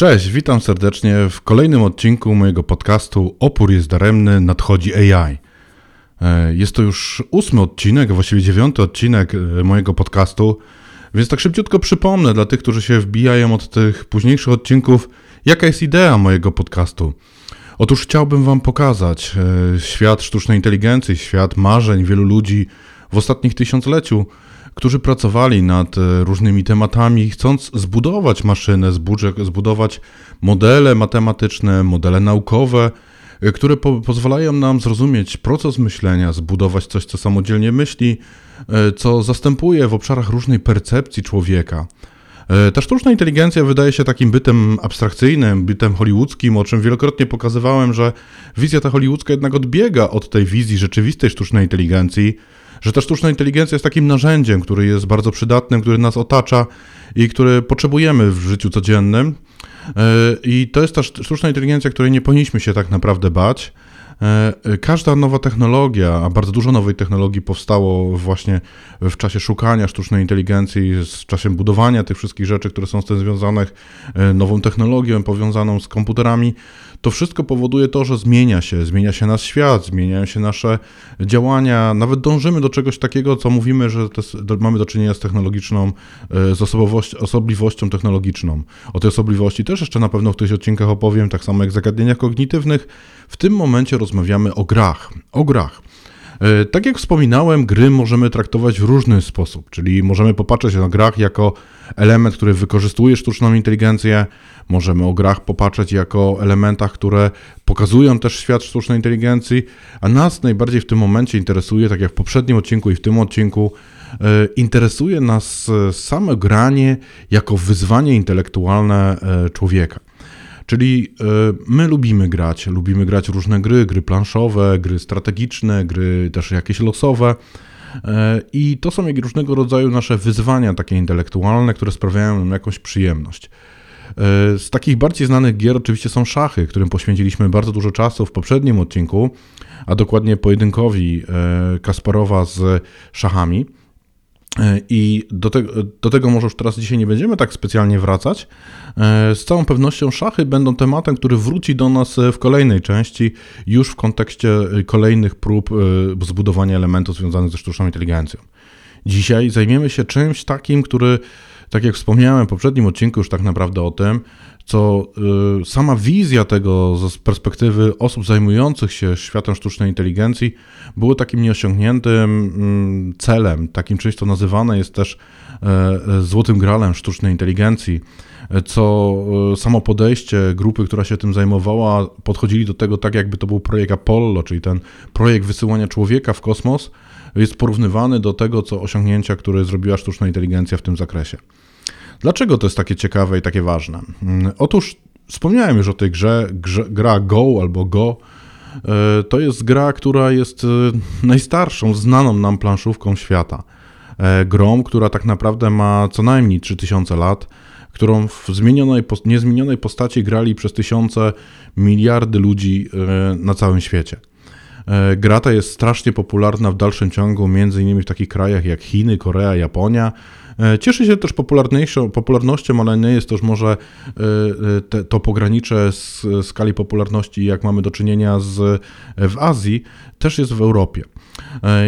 Cześć, witam serdecznie w kolejnym odcinku mojego podcastu Opór jest daremny, nadchodzi AI. E, jest to już ósmy odcinek, właściwie dziewiąty odcinek e, mojego podcastu, więc tak szybciutko przypomnę dla tych, którzy się wbijają od tych późniejszych odcinków, jaka jest idea mojego podcastu. Otóż chciałbym Wam pokazać e, świat sztucznej inteligencji, świat marzeń wielu ludzi w ostatnich tysiącleciu, którzy pracowali nad e, różnymi tematami, chcąc zbudować maszynę, zbudować modele matematyczne, modele naukowe, e, które po pozwalają nam zrozumieć proces myślenia, zbudować coś, co samodzielnie myśli, e, co zastępuje w obszarach różnej percepcji człowieka. Ta sztuczna inteligencja wydaje się takim bytem abstrakcyjnym, bytem hollywoodzkim, o czym wielokrotnie pokazywałem, że wizja ta hollywoodzka jednak odbiega od tej wizji rzeczywistej sztucznej inteligencji, że ta sztuczna inteligencja jest takim narzędziem, który jest bardzo przydatnym, który nas otacza i który potrzebujemy w życiu codziennym. E, I to jest ta sztuczna inteligencja, której nie powinniśmy się tak naprawdę bać. E, każda nowa technologia, a bardzo dużo nowej technologii powstało właśnie w czasie szukania sztucznej inteligencji, z czasem budowania tych wszystkich rzeczy, które są z tym związane, e, nową technologią powiązaną z komputerami, to wszystko powoduje to, że zmienia się, zmienia się nasz świat, zmieniają się nasze działania, nawet dążymy do czegoś takiego, co mówimy, że mamy do czynienia z technologiczną, e, z osobliwością technologiczną. O tej osobliwości też jeszcze na pewno w tych odcinkach opowiem, tak samo jak zagadnieniach kognitywnych. W tym momencie rozmawiamy o grach. O grach. E, tak jak wspominałem, gry możemy traktować w różny sposób, czyli możemy popatrzeć na grach jako element, który wykorzystuje sztuczną inteligencję, możemy o grach popatrzeć jako elementach, które pokazują też świat sztucznej inteligencji, a nas najbardziej w tym momencie interesuje, tak jak w poprzednim odcinku i w tym odcinku, e, interesuje nas e, same granie jako wyzwanie intelektualne człowieka. Czyli e, my lubimy grać, lubimy grać różne gry, gry planszowe, gry strategiczne, gry też jakieś losowe. E, I to są różnego rodzaju nasze wyzwania takie intelektualne, które sprawiają nam jakąś przyjemność. E, z takich bardziej znanych gier oczywiście są szachy, którym poświęciliśmy bardzo dużo czasu w poprzednim odcinku, a dokładnie pojedynkowi Kasparowa z szachami. E, I do, te, do, tego może już teraz dzisiaj nie będziemy tak specjalnie wracać. E, z całą pewnością szachy będą tematem, który wróci do nas w kolejnej części, już w kontekście kolejnych prób e, zbudowania elementów związanych ze sztuczną inteligencją. Dzisiaj zajmiemy się czymś takim, który, tak jak wspomniałem w poprzednim odcinku, już tak naprawdę o tym, co y, sama wizja tego z perspektywy osób zajmujących się światem sztucznej inteligencji było takim nieosiągniętym mm, celem, takim czymś, co nazywane jest też e, e, złotym gralem sztucznej inteligencji, co e, samo podejście grupy, która się tym zajmowała, podchodzili do tego tak, jakby to był projekt Apollo, czyli ten projekt wysyłania człowieka w kosmos, jest porównywany do tego, co osiągnięcia, które zrobiła sztuczna inteligencja w tym zakresie. Dlaczego to jest takie ciekawe i takie ważne? Mm, otóż wspomniałem już o tej grze, grze gra Go albo Go. E, to jest gra, która jest e, najstarszą, znaną nam planszówką świata. E, grą, która tak naprawdę ma co najmniej 3000 lat, którą w zmienionej, niezmienionej postaci grali przez tysiące, miliardy ludzi na całym świecie. Gra ta jest strasznie popularna w dalszym ciągu, między innymi w takich krajach jak Chiny, Korea, Japonia, E, cieszy się też popularnością, ale nie jest też może e, e, te, to pogranicze z skali popularności, jak mamy do czynienia z, w Azji, też jest w Europie.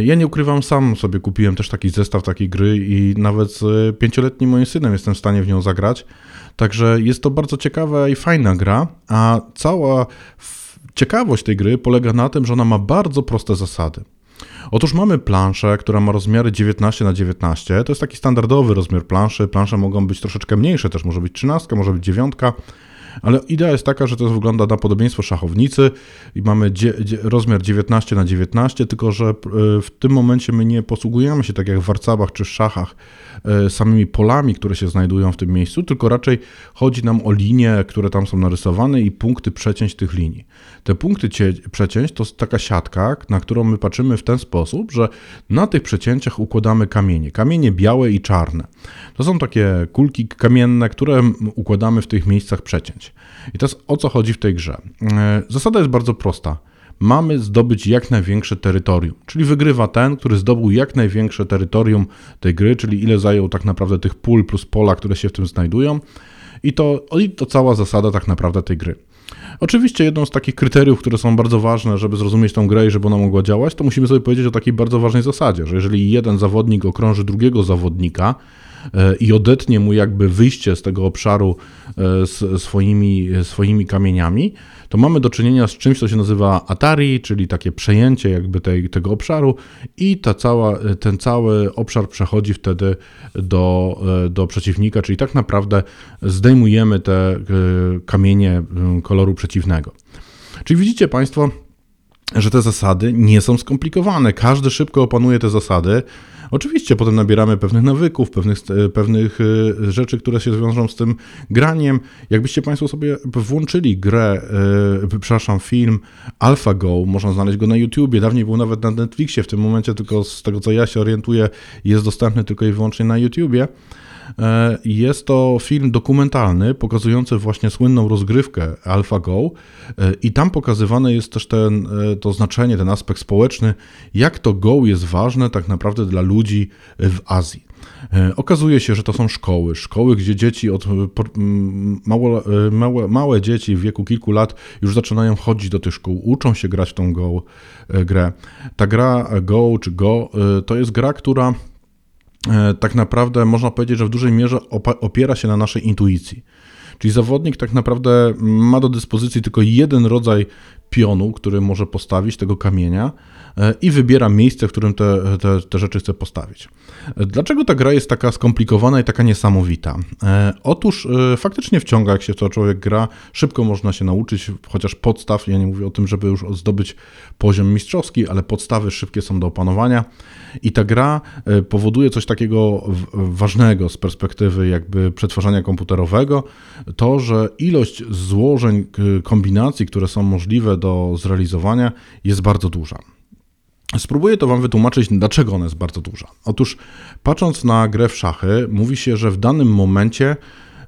Ja nie ukrywam, sam sobie kupiłem też taki zestaw takiej gry i nawet z pięcioletnim moim synem jestem w stanie w nią zagrać. Także jest to bardzo ciekawa i fajna gra, a cała ciekawość tej gry polega na tym, że ona ma bardzo proste zasady. Otóż mamy planszę, która ma rozmiary 19 na 19. To jest taki standardowy rozmiar planszy. Plansze mogą być troszeczkę mniejsze, też może być 13, może być 9. Ale idea jest taka, że to wygląda na podobieństwo szachownicy i mamy dzie, dzie, rozmiar 19 na 19, tylko że e, w tym momencie my nie posługujemy się tak jak w warcabach czy w szachach e, samymi polami, które się znajdują w tym miejscu, tylko raczej chodzi nam o linie, które tam są narysowane i punkty przecięć tych linii. Te punkty przecięć to taka siatka, na którą my patrzymy w ten sposób, że na tych przecięciach układamy kamienie. Kamienie białe i czarne. To są takie kulki kamienne, które układamy w tych miejscach przecięć. I teraz o co chodzi w tej grze? E, zasada jest bardzo prosta. Mamy zdobyć jak największe terytorium, czyli wygrywa ten, który zdobył jak największe terytorium tej gry, czyli ile zajął tak naprawdę tych pól plus pola, które się w tym znajdują. I to, i to cała zasada tak naprawdę tej gry. Oczywiście jedną z takich kryteriów, które są bardzo ważne, żeby zrozumieć tą grę i żeby ona mogła działać, to musimy sobie powiedzieć o takiej bardzo ważnej zasadzie, że jeżeli jeden zawodnik okrąży drugiego zawodnika, i odetnie mu jakby wyjście z tego obszaru e, swoimi, swoimi kamieniami, to mamy do czynienia z czymś, co się nazywa Atari, czyli takie przejęcie jakby tej, tego obszaru i ta cała, ten cały obszar przechodzi wtedy do, e, do przeciwnika, czyli tak naprawdę zdejmujemy te kamienie koloru przeciwnego. Czyli widzicie Państwo, że te zasady nie są skomplikowane. Każdy szybko opanuje te zasady. Oczywiście potem nabieramy pewnych nawyków, pewnych, pewnych e, rzeczy, które się zwiążą z tym graniem. Jakbyście Państwo sobie włączyli grę, yy, przepraszam, film AlphaGo, można znaleźć go na YouTubie, dawniej był nawet na Netflixie, w tym momencie tylko z tego co ja się orientuję jest dostępny tylko i wyłącznie na YouTubie. E, jest to film dokumentalny pokazujący właśnie słynną rozgrywkę AlphaGo e, i tam pokazywane jest też ten, e, to znaczenie, ten aspekt społeczny, jak to Go jest ważne tak naprawdę dla ludzi w Azji. Okazuje się, że to są szkoły, szkoły, gdzie dzieci od małe, małe, małe dzieci w wieku kilku lat już zaczynają chodzić do tych szkół, uczą się grać w tą Go grę. Ta gra Go czy Go to jest gra, która E, tak naprawdę można powiedzieć, że w dużej mierze opiera się na naszej intuicji. Czyli zawodnik tak naprawdę ma do dyspozycji tylko jeden rodzaj pionu, który może postawić, tego kamienia, e, i wybiera miejsce, w którym te, te, te, rzeczy chce postawić. Dlaczego ta gra jest taka skomplikowana i taka niesamowita? E, otóż faktycznie wciąga, jak się to człowiek gra, szybko można się nauczyć, chociaż podstaw, ja nie mówię o tym, żeby już zdobyć poziom mistrzowski, ale podstawy szybkie są do opanowania. I ta gra e, powoduje coś takiego ważnego z perspektywy jakby przetwarzania komputerowego, to, że ilość złożeń kombinacji, które są możliwe do zrealizowania jest bardzo duża. Spróbuję to Wam wytłumaczyć, dlaczego ona jest bardzo duża. Otóż, patrząc na grę w szachy, mówi się, że w danym momencie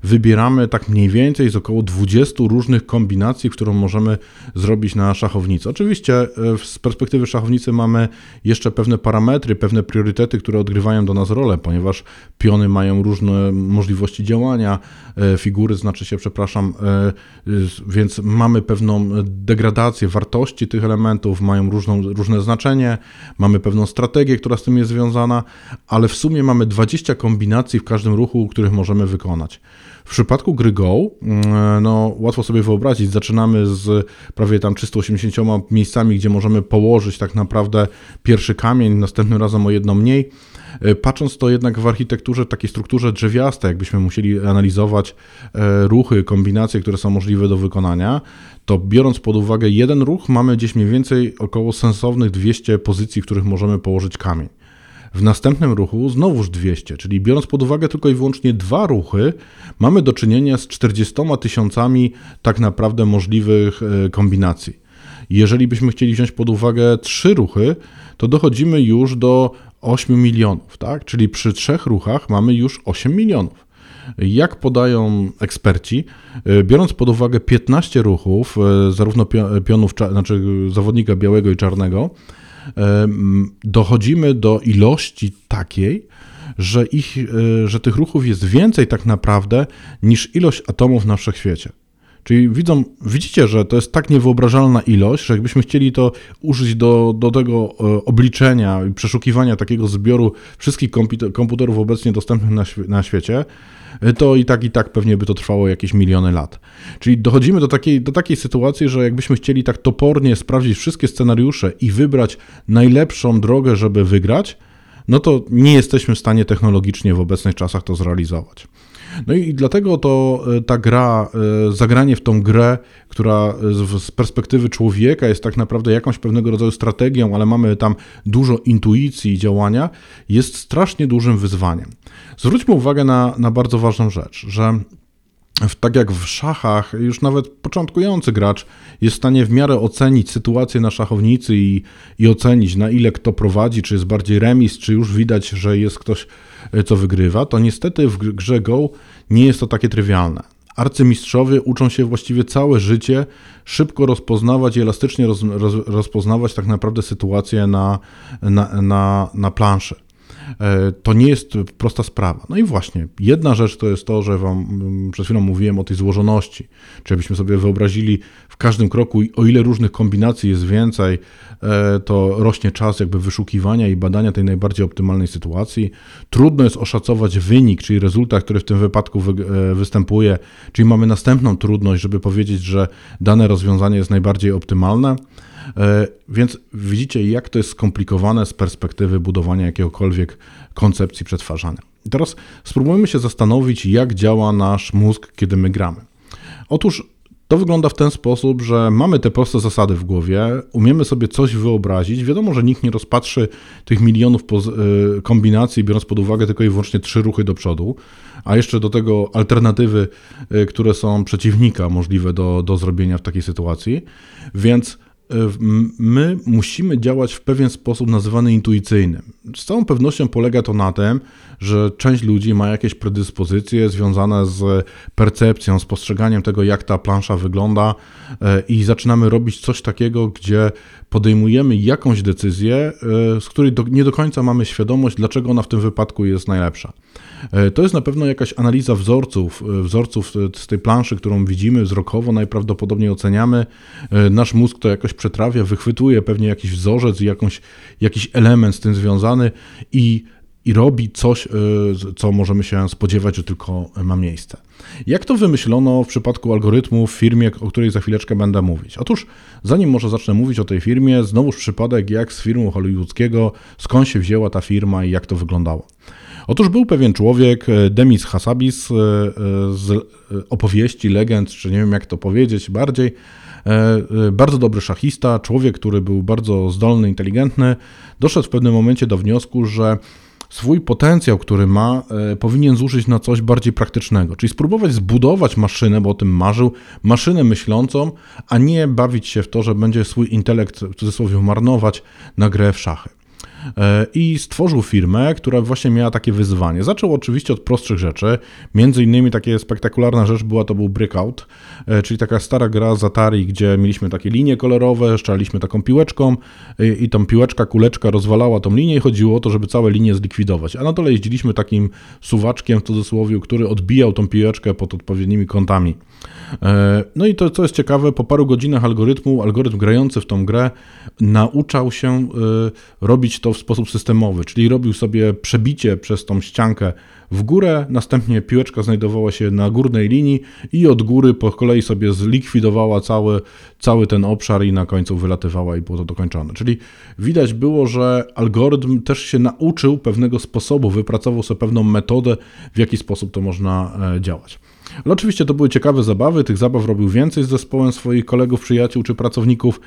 wybieramy tak mniej więcej z około 20 różnych kombinacji, którą możemy zrobić na szachownicy. Oczywiście e, z perspektywy szachownicy mamy jeszcze pewne parametry, pewne priorytety, które odgrywają do nas rolę, ponieważ piony mają różne możliwości działania, e, figury znaczy się, przepraszam, e, więc mamy pewną degradację wartości tych elementów, mają różną, różne znaczenie, mamy pewną strategię, która z tym jest związana, ale w sumie mamy 20 kombinacji w każdym ruchu, których możemy wykonać. W przypadku gry Go, mm, no łatwo sobie wyobrazić, zaczynamy z prawie tam 380 miejscami, gdzie możemy położyć tak naprawdę pierwszy kamień, następnym razem o jedno mniej. E, patrząc to jednak w architekturze, takiej strukturze drzewiastej, jakbyśmy musieli analizować e, ruchy, kombinacje, które są możliwe do wykonania, to biorąc pod uwagę jeden ruch, mamy gdzieś mniej więcej około sensownych 200 pozycji, w których możemy położyć kamień. W następnym ruchu znowuż 200, czyli biorąc pod uwagę tylko i wyłącznie dwa ruchy, mamy do czynienia z 40 tysiącami tak naprawdę możliwych e, kombinacji. Jeżeli byśmy chcieli wziąć pod uwagę trzy ruchy, to dochodzimy już do 8 milionów, tak? Czyli przy trzech ruchach mamy już 8 milionów. Jak podają eksperci, e, biorąc pod uwagę 15 ruchów, e, zarówno pionów, znaczy zawodnika białego i czarnego, dochodzimy do ilości takiej, że, ich, e, że tych ruchów jest więcej tak naprawdę niż ilość atomów na wszechświecie. Czyli widzą, widzicie, że to jest tak niewyobrażalna ilość, że jakbyśmy chcieli to użyć do, do tego e, obliczenia i przeszukiwania takiego zbioru wszystkich komputerów obecnie dostępnych na, na świecie, e, to i tak, i tak pewnie by to trwało jakieś miliony lat. Czyli dochodzimy do takiej, do takiej sytuacji, że jakbyśmy chcieli tak topornie sprawdzić wszystkie scenariusze i wybrać najlepszą drogę, żeby wygrać, no to nie jesteśmy w stanie technologicznie w obecnych czasach to zrealizować. No i dlatego to e, ta gra, e, zagranie w tą grę, która z perspektywy człowieka jest tak naprawdę jakąś pewnego rodzaju strategią, ale mamy tam dużo intuicji i działania, jest strasznie dużym wyzwaniem. Zwróćmy uwagę na, na bardzo ważną rzecz, że tak jak w szachach, już nawet początkujący gracz jest w stanie w miarę ocenić sytuację na szachownicy i, i ocenić, na ile kto prowadzi, czy jest bardziej remis, czy już widać, że jest ktoś, e, co wygrywa, to niestety w grze Go nie jest to takie trywialne. Arcymistrzowie uczą się właściwie całe życie szybko rozpoznawać i elastycznie roz, roz, rozpoznawać tak naprawdę sytuację na, na, na, na planszy. E, to nie jest prosta sprawa. No i właśnie, jedna rzecz to jest to, że Wam mm, przed chwilą mówiłem o tej złożoności. Czy byśmy sobie wyobrazili w każdym kroku, o ile różnych kombinacji jest więcej, e, to rośnie czas jakby wyszukiwania i badania tej najbardziej optymalnej sytuacji. Trudno jest oszacować wynik, czyli rezultat, który w tym wypadku wy, e, występuje, czyli mamy następną trudność, żeby powiedzieć, że dane rozwiązanie jest najbardziej optymalne. E, więc widzicie, jak to jest skomplikowane z perspektywy budowania jakiegokolwiek koncepcji przetwarzania. Teraz spróbujmy się zastanowić, jak działa nasz mózg, kiedy my gramy. Otóż to wygląda w ten sposób, że mamy te proste zasady w głowie, umiemy sobie coś wyobrazić. Wiadomo, że nikt nie rozpatrzy tych milionów e, kombinacji, biorąc pod uwagę tylko i wyłącznie trzy ruchy do przodu, a jeszcze do tego alternatywy, e, które są przeciwnika możliwe do, do zrobienia w takiej sytuacji. Więc my musimy działać w pewien sposób nazywany intuicyjnym. Z całą pewnością polega to na tym, że część ludzi ma jakieś predyspozycje związane z percepcją, z postrzeganiem tego, jak ta plansza wygląda, e, i zaczynamy robić coś takiego, gdzie podejmujemy jakąś decyzję, e, z której do, nie do końca mamy świadomość, dlaczego ona w tym wypadku jest najlepsza. To jest na pewno jakaś analiza wzorców, wzorców z tej planszy, którą widzimy wzrokowo, najprawdopodobniej oceniamy. Nasz mózg to jakoś przetrawia, wychwytuje pewnie jakiś wzorzec, jakąś, jakiś element z tym związany i i robi coś, co możemy się spodziewać, że tylko ma miejsce. Jak to wymyślono w przypadku algorytmu w firmie, o której za chwileczkę będę mówić? Otóż, zanim może zacznę mówić o tej firmie, znowuż przypadek jak z firmą hollywoodzkiego, skąd się wzięła ta firma i jak to wyglądało. Otóż był pewien człowiek, e, Demis Hassabis, e, e, z opowieści, legend, czy nie wiem jak to powiedzieć bardziej, bardzo dobry szachista, człowiek, który był bardzo zdolny, inteligentny, doszedł w pewnym momencie do wniosku, że swój potencjał, który ma, e, powinien zużyć na coś bardziej praktycznego, czyli spróbować zbudować maszynę, bo o tym marzył, maszynę myślącą, a nie bawić się w to, że będzie swój intelekt w cudzysłowie marnować na grę w szachy. E, i stworzył firmę, która właśnie miała takie wyzwanie. Zaczął oczywiście od prostszych rzeczy, między innymi takie spektakularna rzecz była to był Breakout, e, czyli taka stara gra z Atari, gdzie mieliśmy takie linie kolorowe, szczaliśmy taką piłeczką i, i tą piłeczka, kuleczka rozwalała tą linię i chodziło o to, żeby całe linie zlikwidować. A na dole jeździliśmy takim suwaczkiem w cudzysłowie, który odbijał tą piłeczkę pod odpowiednimi kątami. E, no i to, co jest ciekawe, po paru godzinach algorytmu, algorytm grający w tą grę nauczał się robić to w sposób systemowy, czyli robił sobie przebicie przez tą ściankę w górę, następnie piłeczka znajdowała się na górnej linii i od góry po kolei sobie zlikwidowała cały, cały ten obszar i na końcu wylatywała i było to dokończone. Czyli widać było, że algorytm też się nauczył pewnego sposobu, wypracował sobie pewną metodę, w jaki sposób to można e, działać. Ale oczywiście to były ciekawe zabawy, tych zabaw robił więcej z zespołem swoich kolegów, przyjaciół czy pracowników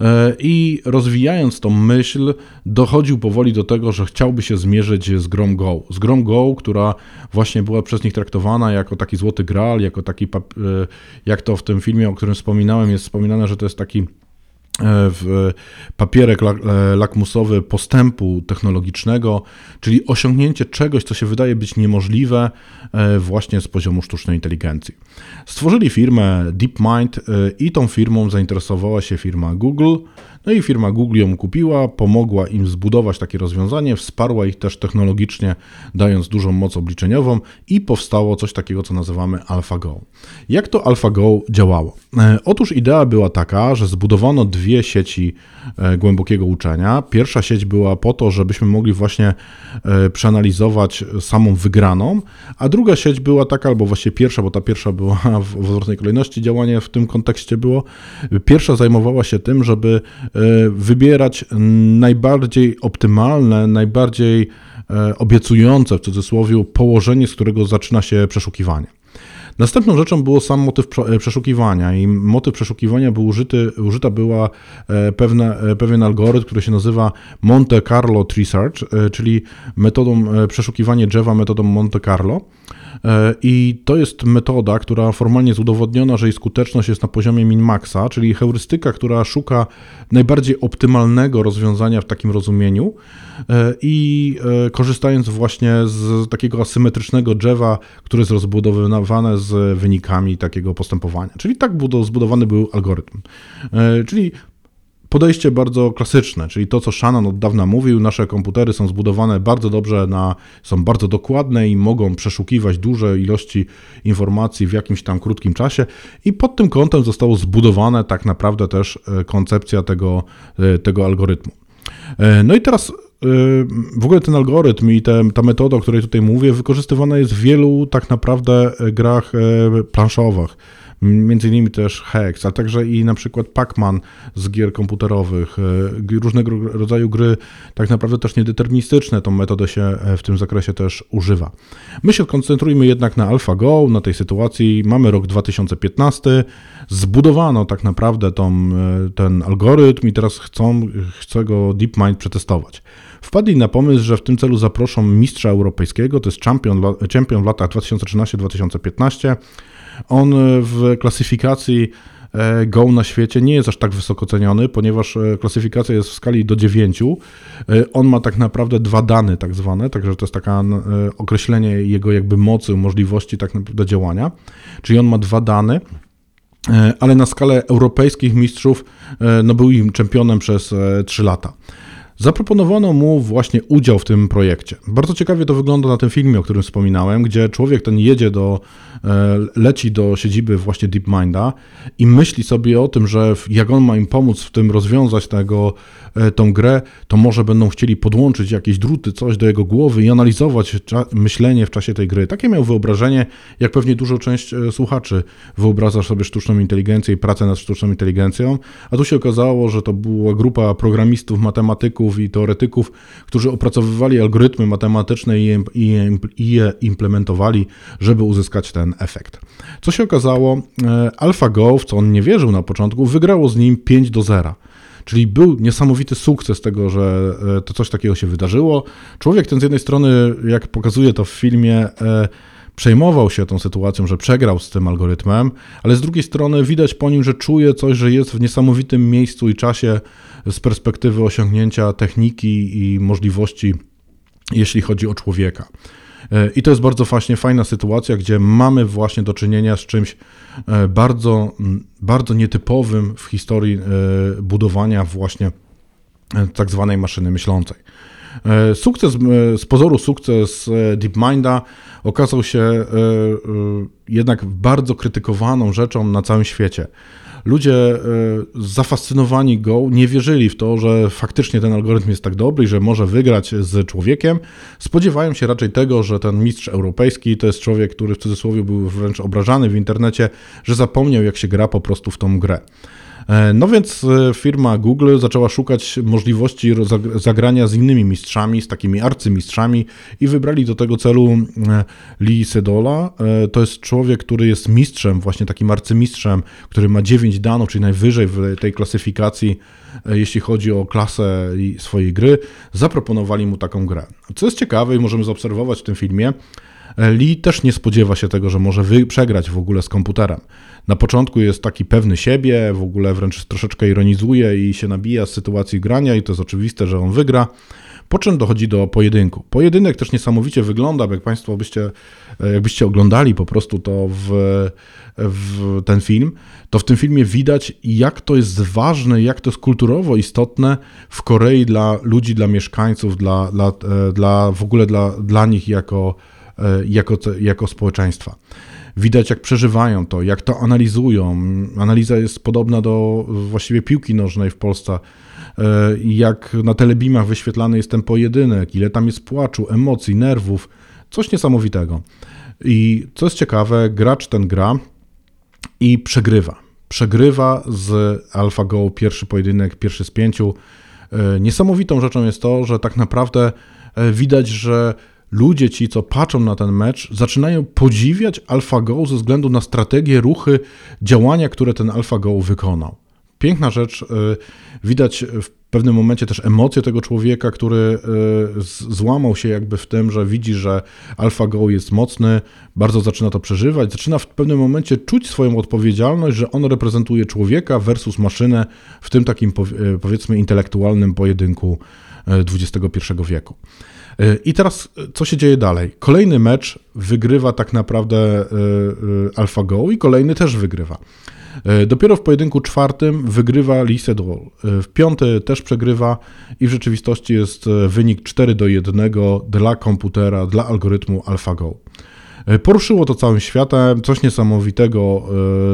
e, i rozwijając tą myśl, dochodził powoli do tego, że chciałby się zmierzyć z grą Go. Z grą Go, która właśnie była przez nich traktowana jako taki złoty graal, jako taki, e, jak to w tym filmie, o którym wspominałem, jest wspominane, że to jest taki w papierek e, lakmusowy postępu technologicznego, czyli osiągnięcie czegoś, co się wydaje być niemożliwe e, właśnie z poziomu sztucznej inteligencji. Stworzyli firmę DeepMind i tą firmą zainteresowała się firma Google, No i firma Google ją kupiła, pomogła im zbudować takie rozwiązanie, wsparła ich też technologicznie, dając dużą moc obliczeniową i powstało coś takiego, co nazywamy AlphaGo. Jak to AlphaGo działało? E, otóż idea była taka, że zbudowano dwie sieci e, głębokiego uczenia. Pierwsza sieć była po to, żebyśmy mogli właśnie e, przeanalizować samą wygraną, a druga sieć była taka, albo właśnie pierwsza, bo ta pierwsza była w odwrotnej kolejności działanie w tym kontekście było. Pierwsza zajmowała się tym, żeby wybierać najbardziej optymalne, najbardziej obiecujące w cudzysłowie położenie, z którego zaczyna się przeszukiwanie. Następną rzeczą było sam motyw e, przeszukiwania i motyw przeszukiwania był użyty, użyta była e, pewne, e, pewien algorytm, który się nazywa Monte Carlo Tree Search, czyli metodą przeszukiwania drzewa metodą Monte Carlo. I to jest metoda, która formalnie jest udowodniona, że jej skuteczność jest na poziomie min-maxa, czyli heurystyka, która szuka najbardziej optymalnego rozwiązania w takim rozumieniu i korzystając właśnie z takiego asymetrycznego drzewa, które jest rozbudowywane z wynikami takiego postępowania. Czyli tak zbudowany był algorytm. Czyli podejście bardzo klasyczne, czyli to, co Shannon od dawna mówił, nasze komputery są zbudowane bardzo dobrze, na, są bardzo dokładne i mogą przeszukiwać duże ilości informacji w jakimś tam krótkim czasie i pod tym kątem zostało zbudowane tak naprawdę też e, koncepcja tego, e, tego algorytmu. E, no i teraz w ogóle ten algorytm i te, ta metoda, o której tutaj mówię, wykorzystywana jest w wielu tak naprawdę grach planszowych między innymi też Hex, a także i na przykład Pac-Man z gier komputerowych, e, różnego rodzaju gry tak naprawdę też niedeterministyczne, tą metodę się e, w tym zakresie też używa. My się koncentrujmy jednak na AlphaGo, na tej sytuacji. Mamy rok 2015, zbudowano tak naprawdę tą, e, ten algorytm i teraz chcą, chce go DeepMind przetestować. Wpadli na pomysł, że w tym celu zaproszą mistrza europejskiego, to jest champion, champion w latach 2013-2015, on e, w klasyfikacji e, Go na świecie nie jest aż tak wysoko ceniony, ponieważ e, klasyfikacja jest w skali do 9. On ma tak naprawdę dwa dane tak zwane, także to jest takie określenie jego jakby mocy, możliwości tak naprawdę działania. Czyli on ma dwa dane, ale na skalę europejskich mistrzów no był im czempionem przez 3 lata. Zaproponowano mu właśnie udział w tym projekcie. Bardzo ciekawie to wygląda na tym filmie, o którym wspominałem, gdzie człowiek ten jedzie do, e, leci do siedziby właśnie DeepMinda i myśli sobie o tym, że jak on ma im pomóc w tym rozwiązać tego, e, tą grę, to może będą chcieli podłączyć jakieś druty, coś do jego głowy i analizować myślenie w czasie tej gry. Takie miał wyobrażenie, jak pewnie dużo część e, słuchaczy wyobraża sobie sztuczną inteligencję i pracę nad sztuczną inteligencją, a tu się okazało, że to była grupa programistów, matematyków, i teoretyków, którzy opracowywali algorytmy matematyczne i je implementowali, żeby uzyskać ten efekt. Co się okazało? E, AlphaGo, w co on nie wierzył na początku, wygrało z nim 5 do 0. Czyli był niesamowity sukces tego, że e, to coś takiego się wydarzyło. Człowiek ten z jednej strony, jak pokazuje to w filmie, e, przejmował się tą sytuacją, że przegrał z tym algorytmem, ale z drugiej strony widać po nim, że czuje coś, że jest w niesamowitym miejscu i czasie z perspektywy osiągnięcia techniki i możliwości, jeśli chodzi o człowieka. E, I to jest bardzo właśnie fajna sytuacja, gdzie mamy właśnie do czynienia z czymś e, bardzo, bardzo nietypowym w historii e, budowania właśnie tak zwanej maszyny myślącej. Sukces, z pozoru sukces DeepMinda okazał się jednak bardzo krytykowaną rzeczą na całym świecie ludzie e, zafascynowani Go nie wierzyli w to, że faktycznie ten algorytm jest tak dobry i że może wygrać z człowiekiem. Spodziewają się raczej tego, że ten mistrz europejski to jest człowiek, który w cudzysłowie był wręcz obrażany w internecie, że zapomniał jak się gra po prostu w tą grę. E, no więc e, firma Google zaczęła szukać możliwości zagrania z innymi mistrzami, z takimi arcymistrzami i wybrali do tego celu e, Lee Sedola. To jest człowiek, który jest mistrzem, właśnie takim arcymistrzem, który ma 9 danów, czyli najwyżej w tej klasyfikacji, jeśli chodzi o klasę swojej gry. Zaproponowali mu taką grę. Co jest ciekawe i możemy zaobserwować w tym filmie, Lee też nie spodziewa się tego, że może przegrać w ogóle z komputerem. Na początku jest taki pewny siebie, w ogóle wręcz troszeczkę ironizuje i się nabija z sytuacji grania i to jest oczywiste, że on wygra. Po czym dochodzi do pojedynku. Pojedynek też niesamowicie wygląda, jak Państwo byście, jakbyście oglądali po prostu to w, w ten film, to w tym filmie widać, jak to jest ważne, jak to jest kulturowo istotne w Korei dla ludzi, dla mieszkańców, dla, dla, dla w ogóle dla, dla nich jako, jako, jako społeczeństwa. Widać, jak przeżywają to, jak to analizują. Analiza jest podobna do właściwie piłki nożnej w Polsce. E, jak na telebimach wyświetlany jest ten pojedynek, ile tam jest płaczu, emocji, nerwów. Coś niesamowitego. I co jest ciekawe, gracz ten gra i przegrywa. Przegrywa z AlphaGo pierwszy pojedynek, pierwszy z pięciu. E, niesamowitą rzeczą jest to, że tak naprawdę e, widać, że ludzie ci, co patrzą na ten mecz, zaczynają podziwiać AlphaGo ze względu na strategię, ruchy, działania, które ten AlphaGo wykonał. Piękna rzecz, y, widać w pewnym momencie też emocje tego człowieka, który y, złamał się jakby w tym, że widzi, że AlphaGo jest mocny, bardzo zaczyna to przeżywać, zaczyna w pewnym momencie czuć swoją odpowiedzialność, że on reprezentuje człowieka versus maszynę w tym takim y, powiedzmy intelektualnym pojedynku XXI wieku. I teraz co się dzieje dalej? Kolejny mecz wygrywa tak naprawdę AlphaGo i kolejny też wygrywa. Dopiero w pojedynku czwartym wygrywa Lee Sedol. W piąty też przegrywa i w rzeczywistości jest wynik 4 do 1 dla komputera, dla algorytmu AlphaGo. Poruszyło to całym światem, coś niesamowitego,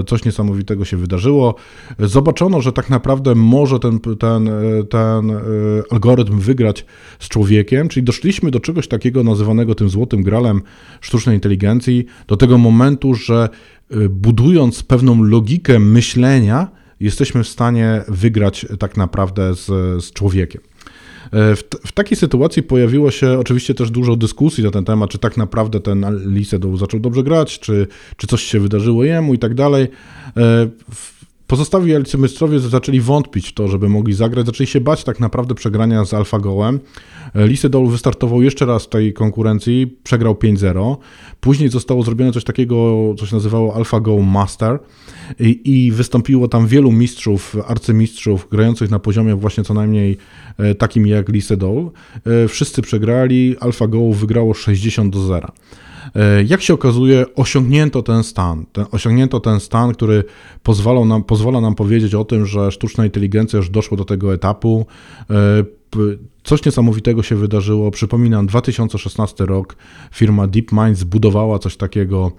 e, coś niesamowitego się wydarzyło. Zobaczono, że tak naprawdę może ten, ten, ten e, algorytm wygrać z człowiekiem, czyli doszliśmy do czegoś takiego nazywanego tym złotym gralem sztucznej inteligencji, do tego momentu, że e, budując pewną logikę myślenia, jesteśmy w stanie wygrać tak naprawdę z, z człowiekiem. E, w, w, takiej sytuacji pojawiło się oczywiście też dużo dyskusji na ten temat, czy tak naprawdę ten Lisedow zaczął dobrze grać, czy, czy coś się wydarzyło jemu i tak dalej. E, Pozostawi arcymistrzowie zaczęli wątpić w to, żeby mogli zagrać, zaczęli się bać tak naprawdę przegrania z AlphaGołem. Lisedol wystartował jeszcze raz w tej konkurencji, przegrał 5-0. Później zostało zrobione coś takiego, co się nazywało AlphaGo Master i, i wystąpiło tam wielu mistrzów, arcymistrzów grających na poziomie właśnie co najmniej e, takim jak Lisedol. E, wszyscy przegrali, AlphaGo wygrało 60 do 0. E, jak się okazuje, osiągnięto ten stan. Ten, osiągnięto ten stan, który nam, pozwala nam powiedzieć o tym, że sztuczna inteligencja już doszła do tego etapu. E, coś niesamowitego się wydarzyło. Przypominam, 2016 rok firma DeepMind zbudowała coś takiego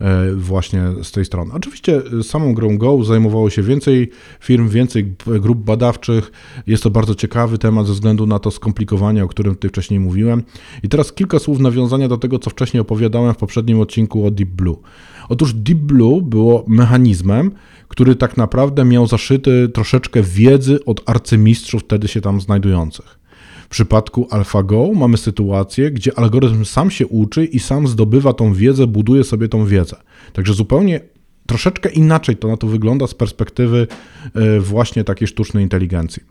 e, właśnie z tej strony. Oczywiście samą grą Go zajmowało się więcej firm, więcej grup badawczych. Jest to bardzo ciekawy temat ze względu na to skomplikowanie, o którym tutaj wcześniej mówiłem. I teraz kilka słów nawiązania do tego, co wcześniej opowiadałem w poprzednim odcinku o Deep Blue. Otóż Deep Blue było mechanizmem, który tak naprawdę miał zaszyty troszeczkę wiedzy od arcymistrzów wtedy się tam znajdujących. W przypadku AlphaGo mamy sytuację, gdzie algorytm sam się uczy i sam zdobywa tą wiedzę, buduje sobie tą wiedzę. Także zupełnie troszeczkę inaczej to na to wygląda z perspektywy e, właśnie takiej sztucznej inteligencji.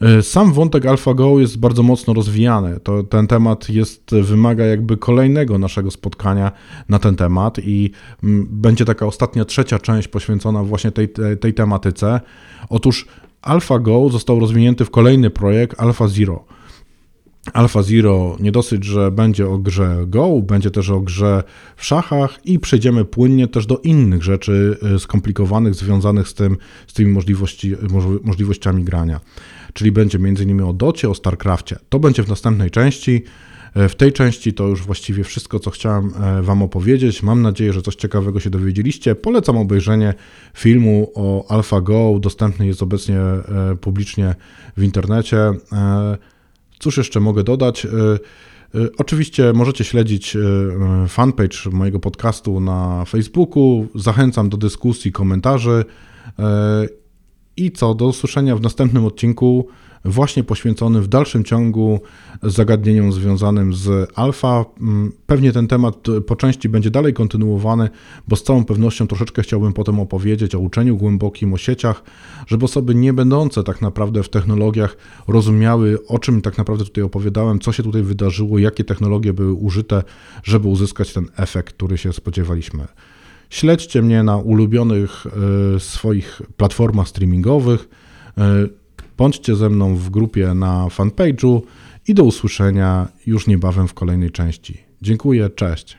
E, sam wątek AlphaGo jest bardzo mocno rozwijany. To, ten temat jest, wymaga jakby kolejnego naszego spotkania na ten temat i mm, będzie taka ostatnia, trzecia część poświęcona właśnie tej, tej, tej tematyce. Otóż AlphaGo został rozwinięty w kolejny projekt AlphaZero. Alpha Zero nie dosyć, że będzie o grze Go, będzie też o grze w szachach i przejdziemy płynnie też do innych rzeczy e, skomplikowanych, związanych z, tym, z tymi możliwości, możliwościami grania. Czyli będzie m.in. o Docie, o StarCraftie. To będzie w następnej części. E, w tej części to już właściwie wszystko, co chciałem e, Wam opowiedzieć. Mam nadzieję, że coś ciekawego się dowiedzieliście. Polecam obejrzenie filmu o AlphaGo. Dostępny jest obecnie publicznie w internecie. Cóż jeszcze mogę dodać? E, e, oczywiście możecie śledzić e, fanpage mojego podcastu na Facebooku. Zachęcam do dyskusji, komentarzy. I co, do usłyszenia w następnym odcinku, właśnie poświęcony w dalszym ciągu zagadnieniom związanym z alfa. Mm, pewnie ten temat po części będzie dalej kontynuowany, bo z całą pewnością troszeczkę chciałbym potem opowiedzieć o uczeniu głębokim, o sieciach, żeby osoby nie będące tak naprawdę w technologiach rozumiały, o czym tak naprawdę tutaj opowiadałem, co się tutaj wydarzyło, jakie technologie były użyte, żeby uzyskać ten efekt, który się spodziewaliśmy. Śledźcie mnie na ulubionych y, swoich platformach streamingowych. Bądźcie ze mną w grupie na fanpage'u i do usłyszenia już niebawem w kolejnej części. Dziękuję, cześć.